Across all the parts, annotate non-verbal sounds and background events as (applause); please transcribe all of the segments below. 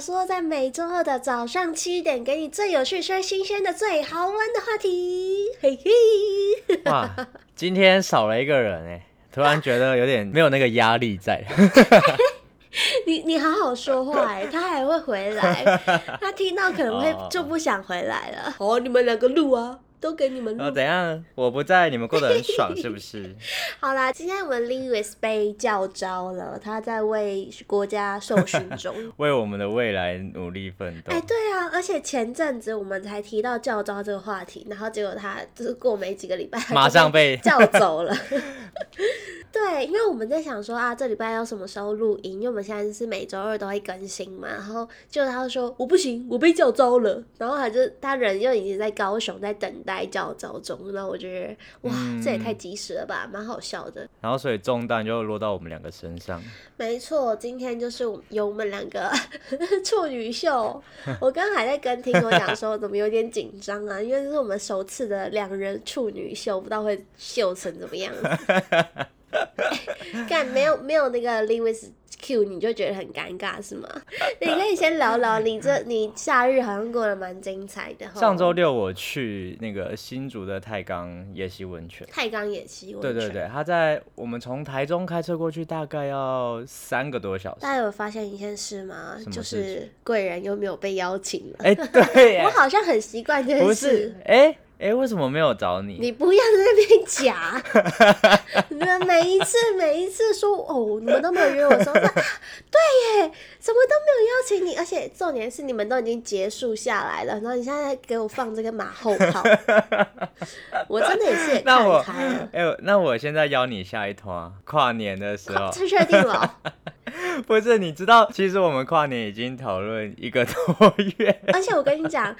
说，在每周二的早上七点，给你最有趣、最新鲜的、最好玩的话题。嘿嘿，哇，今天少了一个人哎，突然觉得有点没有那个压力在。(laughs) 你你好好说话哎，他还会回来，他听到可能会就不想回来了。哦，你们两个录啊。都给你们录。哦，怎样？我不在，你们过得很爽，是不是？(laughs) 好啦，今天我们 Lewis 被叫招了，他在为国家受训中，(laughs) 为我们的未来努力奋斗。哎，对啊，而且前阵子我们才提到叫招这个话题，然后结果他就是过没几个礼拜，马上被叫走了。对，(laughs) 因为我们在想说啊，这礼拜要什么时候录音？因为我们现在是每周二都会更新嘛。然后就他说我不行，我被叫招了。然后他就他人又已经在高雄，在等待叫招中。然后我觉得哇，嗯、这也太及时了吧，蛮好笑的。然后所以重担就落到我们两个身上。没错，今天就是由我们两个 (laughs) 处女秀。(laughs) 我刚刚还在跟听我讲说，怎么有点紧张啊？因为这是我们首次的两人处女秀，不知道会秀成怎么样子。(laughs) 干没有没有那个 Lewis Q，你就觉得很尴尬是吗？你可以先聊聊你这你夏日好像过得蛮精彩的。上周六我去那个新竹的太钢野溪温泉。太钢野溪温泉。对对对，他在我们从台中开车过去大概要三个多小时。大家有发现一件事吗？就是贵人又没有被邀请了。哎、欸，对，(laughs) 我好像很习惯这件事。不是，哎、欸。哎、欸，为什么没有找你？你不要在那边假！(laughs) 你们每一次每一次说哦，你们都没有约我说，(laughs) 对耶，怎么都没有邀请你？而且重点是你们都已经结束下来了，然后你现在给我放这个马后炮，(laughs) 我真的也是也看开了。哎、欸，那我现在邀你下一团跨年的时候，这确定了？不是，你知道，其实我们跨年已经讨论一个多月，而且我跟你讲。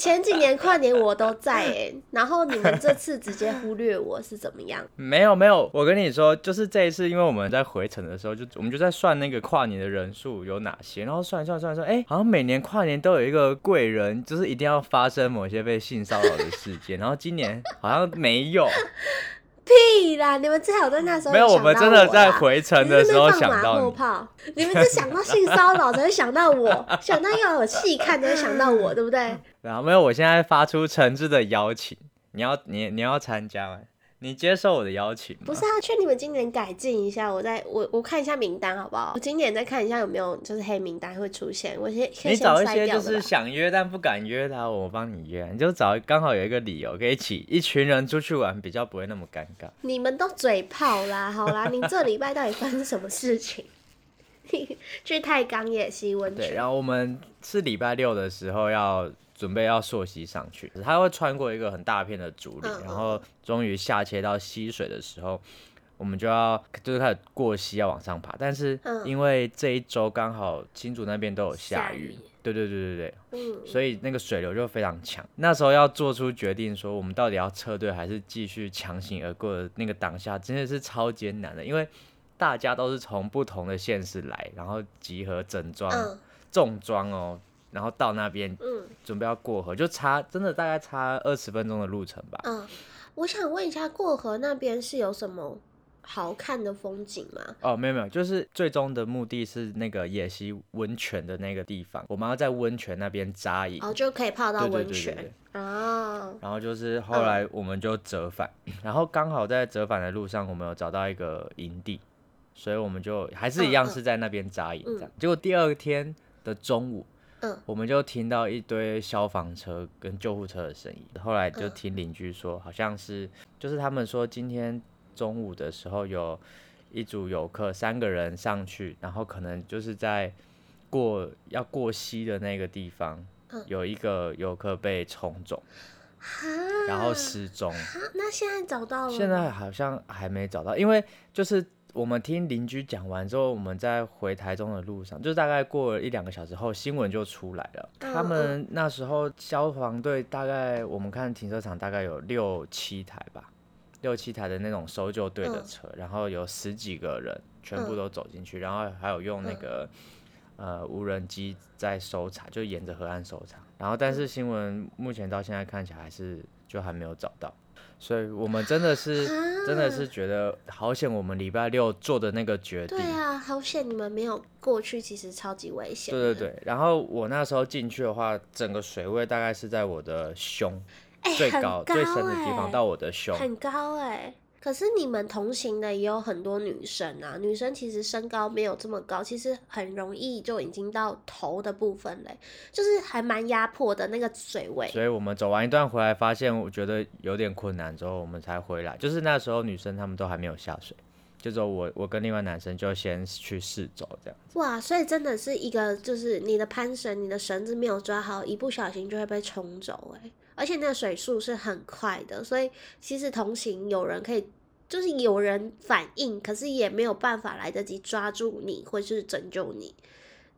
前几年跨年我都在哎，然后你们这次直接忽略我是怎么样？(laughs) 没有没有，我跟你说，就是这一次，因为我们在回程的时候，就我们就在算那个跨年的人数有哪些，然后算算算算，哎，好像每年跨年都有一个贵人，就是一定要发生某些被性骚扰的事件，然后今年好像没有。(laughs) 屁啦！你们最好在那时候没有，我们真的在回程的时候想到你。你们是想到性骚扰才会想到我，(laughs) 想到要有戏看才会想到我，对不对？然后没有，我现在发出诚挚的邀请，你要你你要参加吗？你接受我的邀请吗？不是啊，劝你们今年改进一下。我再我我看一下名单好不好？我今年再看一下有没有就是黑名单会出现。我先你找一些就是想约但不敢约他，我帮你约。你就找刚好有一个理由可以一起一群人出去玩，比较不会那么尴尬。你们都嘴炮啦，好啦，你这礼拜到底发生什么事情？(laughs) 去太钢野溪温泉。对，然后我们是礼拜六的时候要。准备要溯溪上去，它会穿过一个很大片的竹林，嗯、然后终于下切到溪水的时候，我们就要就是开始过溪要往上爬。但是因为这一周刚好青竹那边都有下雨，对对对对对，嗯、所以那个水流就非常强。那时候要做出决定，说我们到底要撤队还是继续强行而过的那个当下，真的是超艰难的，因为大家都是从不同的县市来，然后集合整装、嗯、重装哦。然后到那边，嗯，准备要过河，就差真的大概差二十分钟的路程吧。嗯，我想问一下，过河那边是有什么好看的风景吗？哦，没有没有，就是最终的目的是那个野溪温泉的那个地方，我们要在温泉那边扎营，哦，就可以泡到温泉。对对对对对。哦。然后就是后来我们就折返，嗯、(laughs) 然后刚好在折返的路上，我们有找到一个营地，所以我们就还是一样是在那边扎营这样。嗯嗯、结果第二天的中午。嗯，我们就听到一堆消防车跟救护车的声音。后来就听邻居说，好像是就是他们说今天中午的时候有一组游客三个人上去，然后可能就是在过要过溪的那个地方，有一个游客被冲走，然后失踪。那现在找到了？现在好像还没找到，因为就是。我们听邻居讲完之后，我们在回台中的路上，就大概过了一两个小时后，新闻就出来了。他们那时候消防队大概我们看停车场大概有六七台吧，六七台的那种搜救队的车，然后有十几个人全部都走进去，然后还有用那个呃无人机在搜查，就沿着河岸搜查。然后但是新闻目前到现在看起来还是就还没有找到。所以我们真的是，真的是觉得好险，我们礼拜六做的那个决定。对啊，好险你们没有过去，其实超级危险。对对对，然后我那时候进去的话，整个水位大概是在我的胸，欸、最高，最深的地方到我的胸，很高哎、欸。可是你们同行的也有很多女生啊，女生其实身高没有这么高，其实很容易就已经到头的部分嘞，就是还蛮压迫的那个水位。所以我们走完一段回来，发现我觉得有点困难之后，我们才回来。就是那时候女生她们都还没有下水，就说我我跟另外男生就先去试走这样。哇，所以真的是一个就是你的攀绳，你的绳子没有抓好，一不小心就会被冲走哎。而且那个水速是很快的，所以其实同行有人可以，就是有人反应，可是也没有办法来得及抓住你或是拯救你。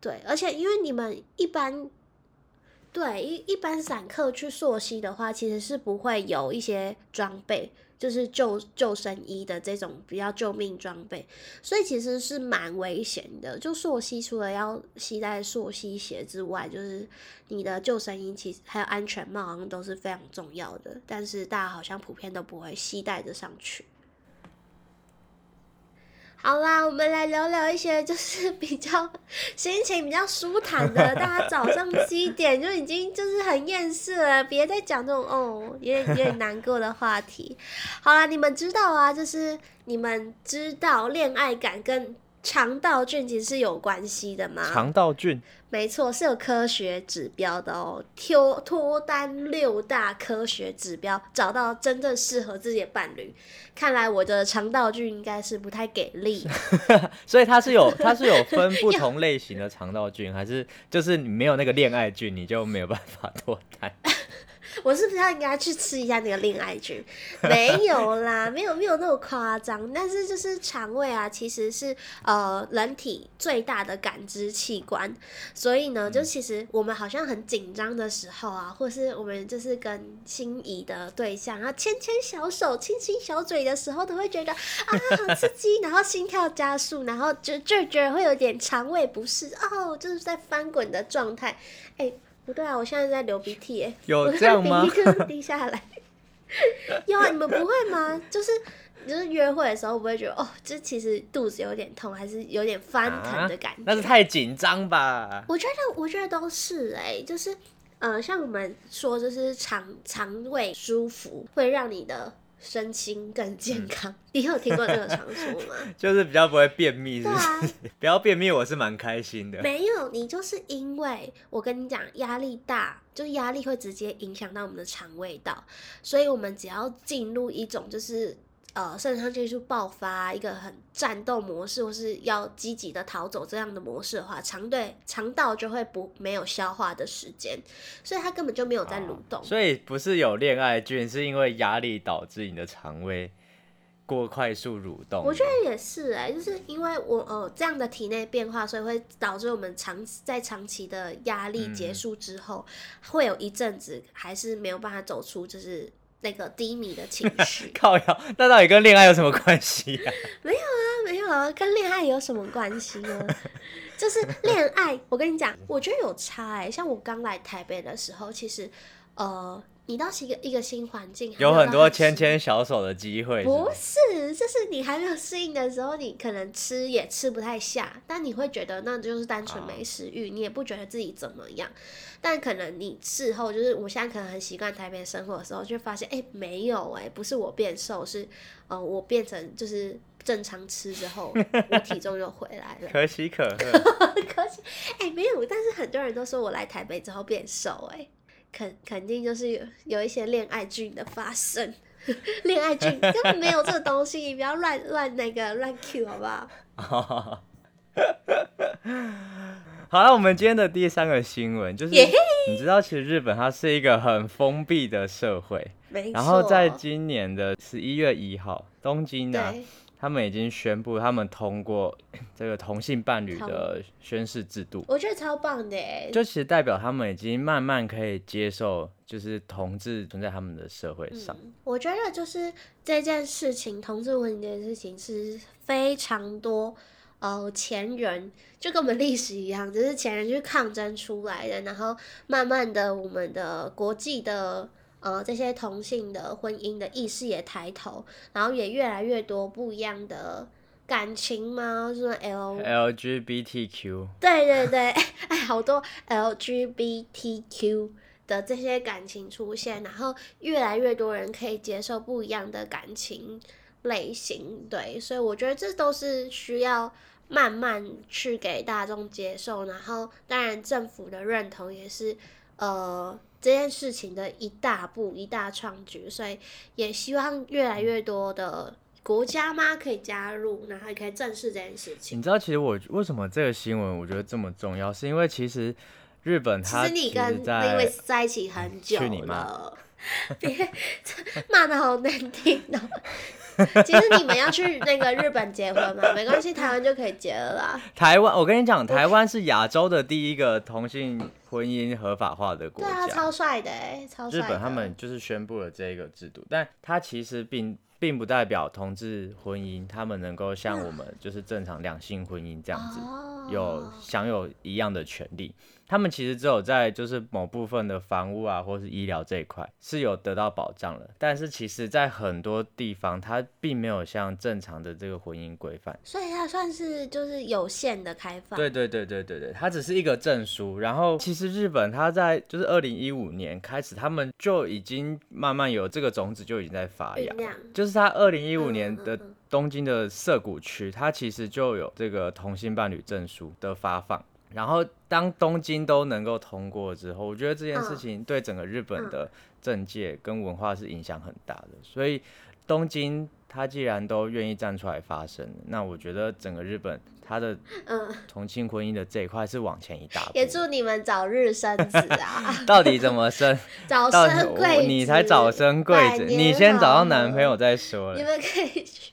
对，而且因为你们一般，对一一般散客去溯溪的话，其实是不会有一些装备。就是救救生衣的这种比较救命装备，所以其实是蛮危险的。就溯溪除了要携带溯溪鞋之外，就是你的救生衣其实还有安全帽好像都是非常重要的，但是大家好像普遍都不会系带着上去。好啦，我们来聊聊一些就是比较心情比较舒坦的。大家早上七点就已经就是很厌世了，别再讲这种哦，有点有点难过的话题。好啦，你们知道啊，就是你们知道恋爱感跟肠道菌其实是有关系的吗？肠道菌。没错，是有科学指标的哦。脱脱单六大科学指标，找到真正适合自己的伴侣。看来我的肠道菌应该是不太给力。(laughs) 所以它是有，(laughs) 它是有分不同类型的肠道菌，还是就是你没有那个恋爱菌，你就没有办法脱单？我是不是要应该去吃一下那个恋爱菌？(laughs) 没有啦，没有没有那么夸张。但是就是肠胃啊，其实是呃人体最大的感知器官。所以呢，就其实我们好像很紧张的时候啊，或是我们就是跟心仪的对象啊牵牵小手、亲亲小嘴的时候，都会觉得啊好刺激，(laughs) 然后心跳加速，然后就就觉得会有点肠胃不适哦，就是在翻滚的状态，哎、欸。不对啊，我现在在流鼻涕哎，有这样吗？鼻涕滴下来，(laughs) 有啊，你们不会吗？就是就是约会的时候，不会觉得哦，这其实肚子有点痛，还是有点翻腾的感觉？啊、那是太紧张吧？我觉得，我觉得都是哎，就是呃，像我们说，就是肠肠胃舒服会让你的。身心更健康，嗯、你有听过这个传说吗？(laughs) 就是比较不会便秘是不是？对啊，(laughs) 不要便秘，我是蛮开心的。没有，你就是因为我跟你讲，压力大，就是压力会直接影响到我们的肠胃道，所以我们只要进入一种就是。呃，肾上腺素爆发，一个很战斗模式，或是要积极的逃走这样的模式的话，肠对肠道就会不没有消化的时间，所以它根本就没有在蠕动。哦，所以不是有恋爱菌，是因为压力导致你的肠胃过快速蠕动。我觉得也是哎，就是因为我呃这样的体内变化，所以会导致我们长在长期的压力结束之后，嗯、会有一阵子还是没有办法走出，就是。那个低迷的情 (laughs) 绪，靠呀，那到底跟恋爱有什么关系呀？(laughs) 没有啊，没有啊，跟恋爱有什么关系呢？(laughs) 就是恋爱，我跟你讲，我觉得有差哎、欸。像我刚来台北的时候，其实，呃。你到一个一个新环境，有很多牵牵小手的机会。不是，就是你还没有适应的时候，你可能吃也吃不太下，但你会觉得那就是单纯没食欲，你也不觉得自己怎么样。但可能你事后就是，我现在可能很习惯台北生活的时候，就发现哎、欸，没有哎、欸，不是我变瘦，是呃我变成就是正常吃之后，我体重又回来了。可喜可贺。可喜哎、欸，没有，但是很多人都说我来台北之后变瘦哎、欸。肯肯定就是有有一些恋爱菌的发生，(laughs) 恋爱菌根本没有这个东西，你不要乱乱那个乱 Q 好不好？(laughs) 好了，我们今天的第三个新闻就是你知道其实日本它是一个很封闭的社会。然后在今年的十一月一号，东京呢。他们已经宣布，他们通过 (coughs) 这个同性伴侣的宣誓制度，我觉得超棒的诶，就其实代表他们已经慢慢可以接受，就是同志存在他们的社会上。嗯，我觉得就是这件事情，同志婚姻这件事情是非常多呃前人就跟我们历史一样，只是前人去抗争出来的，然后慢慢的我们的国际的。呃这些同性的婚姻的意识也抬头，然后也越来越多不一样的感情吗？就是 L LGBTQ？对对对，(laughs) 哎，好多 LGBTQ 的这些感情出现，然后越来越多人可以接受不一样的感情类型，对，所以我觉得这都是需要慢慢去给大众接受，然后当然政府的认同也是呃这件事情的一大步一大创举，所以也希望越来越多的国家嘛可以加入，然后也可以正视这件事情。你知道其实我为什么这个新闻我觉得这么重要，是因为其实日本他其实你跟 Liwis 在一起很久了，(laughs) 别 (laughs) 骂的好难听哦。(laughs) 其实你们要去那个日本结婚嘛？没关系，台湾就可以结了啦。台湾，我跟你讲，台湾是亚洲的第一个同性婚姻合法化的国家。对啊，超帅的哎，超帅。日本他们就是宣布了这个制度，但它其实并并不代表同志婚姻他们能够像我们就是正常两性婚姻这样子有享有一样的权利。他们其实只有在就是某部分的房屋啊，或是医疗这一块是有得到保障了，但是其实在很多地方，它并没有像正常的这个婚姻规范，所以它算是就是有限的开放。对对对对对对，它只是一个证书。然后其实日本它在就是二零一五年开始，他们就已经慢慢有这个种子就已经在发芽，就是它二零一五年的东京的涩谷区，它其实就有这个同性伴侣证书的发放。然后，当东京都能够通过之后，我觉得这件事情对整个日本的政界跟文化是影响很大的。所以，东京他既然都愿意站出来发声，那我觉得整个日本他的同性婚姻的这一块是往前一大步。也祝你们早日生子啊！(laughs) 到底怎么生？(laughs) 早生贵子，你才早生贵子，你先找到男朋友再说了。你们可以去。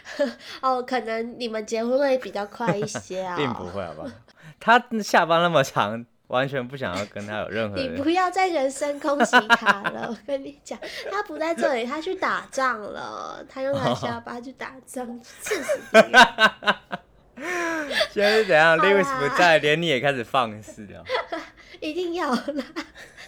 (laughs) 哦，可能你们结婚会比较快一些啊。(laughs) 并不会，好不好？(laughs) 他下班那么长，完全不想要跟他有任何。你不要再人身攻击他了，我跟你讲，他不在这里，他去打仗了，他用他下班去打仗，刺死敌人。现在是怎样？Liwis 不在，连你也开始放肆了。一定要啦，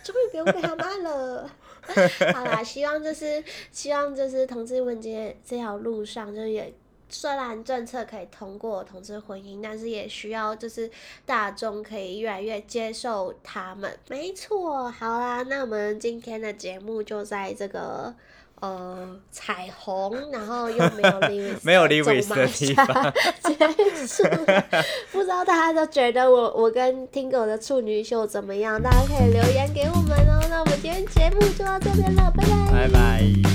终于不用被他骂了。(laughs) 好啦，希望就是希望就是同志婚姻这条路上，就是也。虽然政策可以通过同志婚姻，但是也需要就是大众可以越来越接受他们。没错，好啦，那我们今天的节目就在这个呃彩虹，然后又没有 Liwis (laughs) 没有 Liwis 的地方 (laughs) 结束。不知道大家都觉得我我跟 Tingo 的处女秀怎么样？大家可以留言给我们哦。那我们今天节目就到这边了，拜拜。拜拜。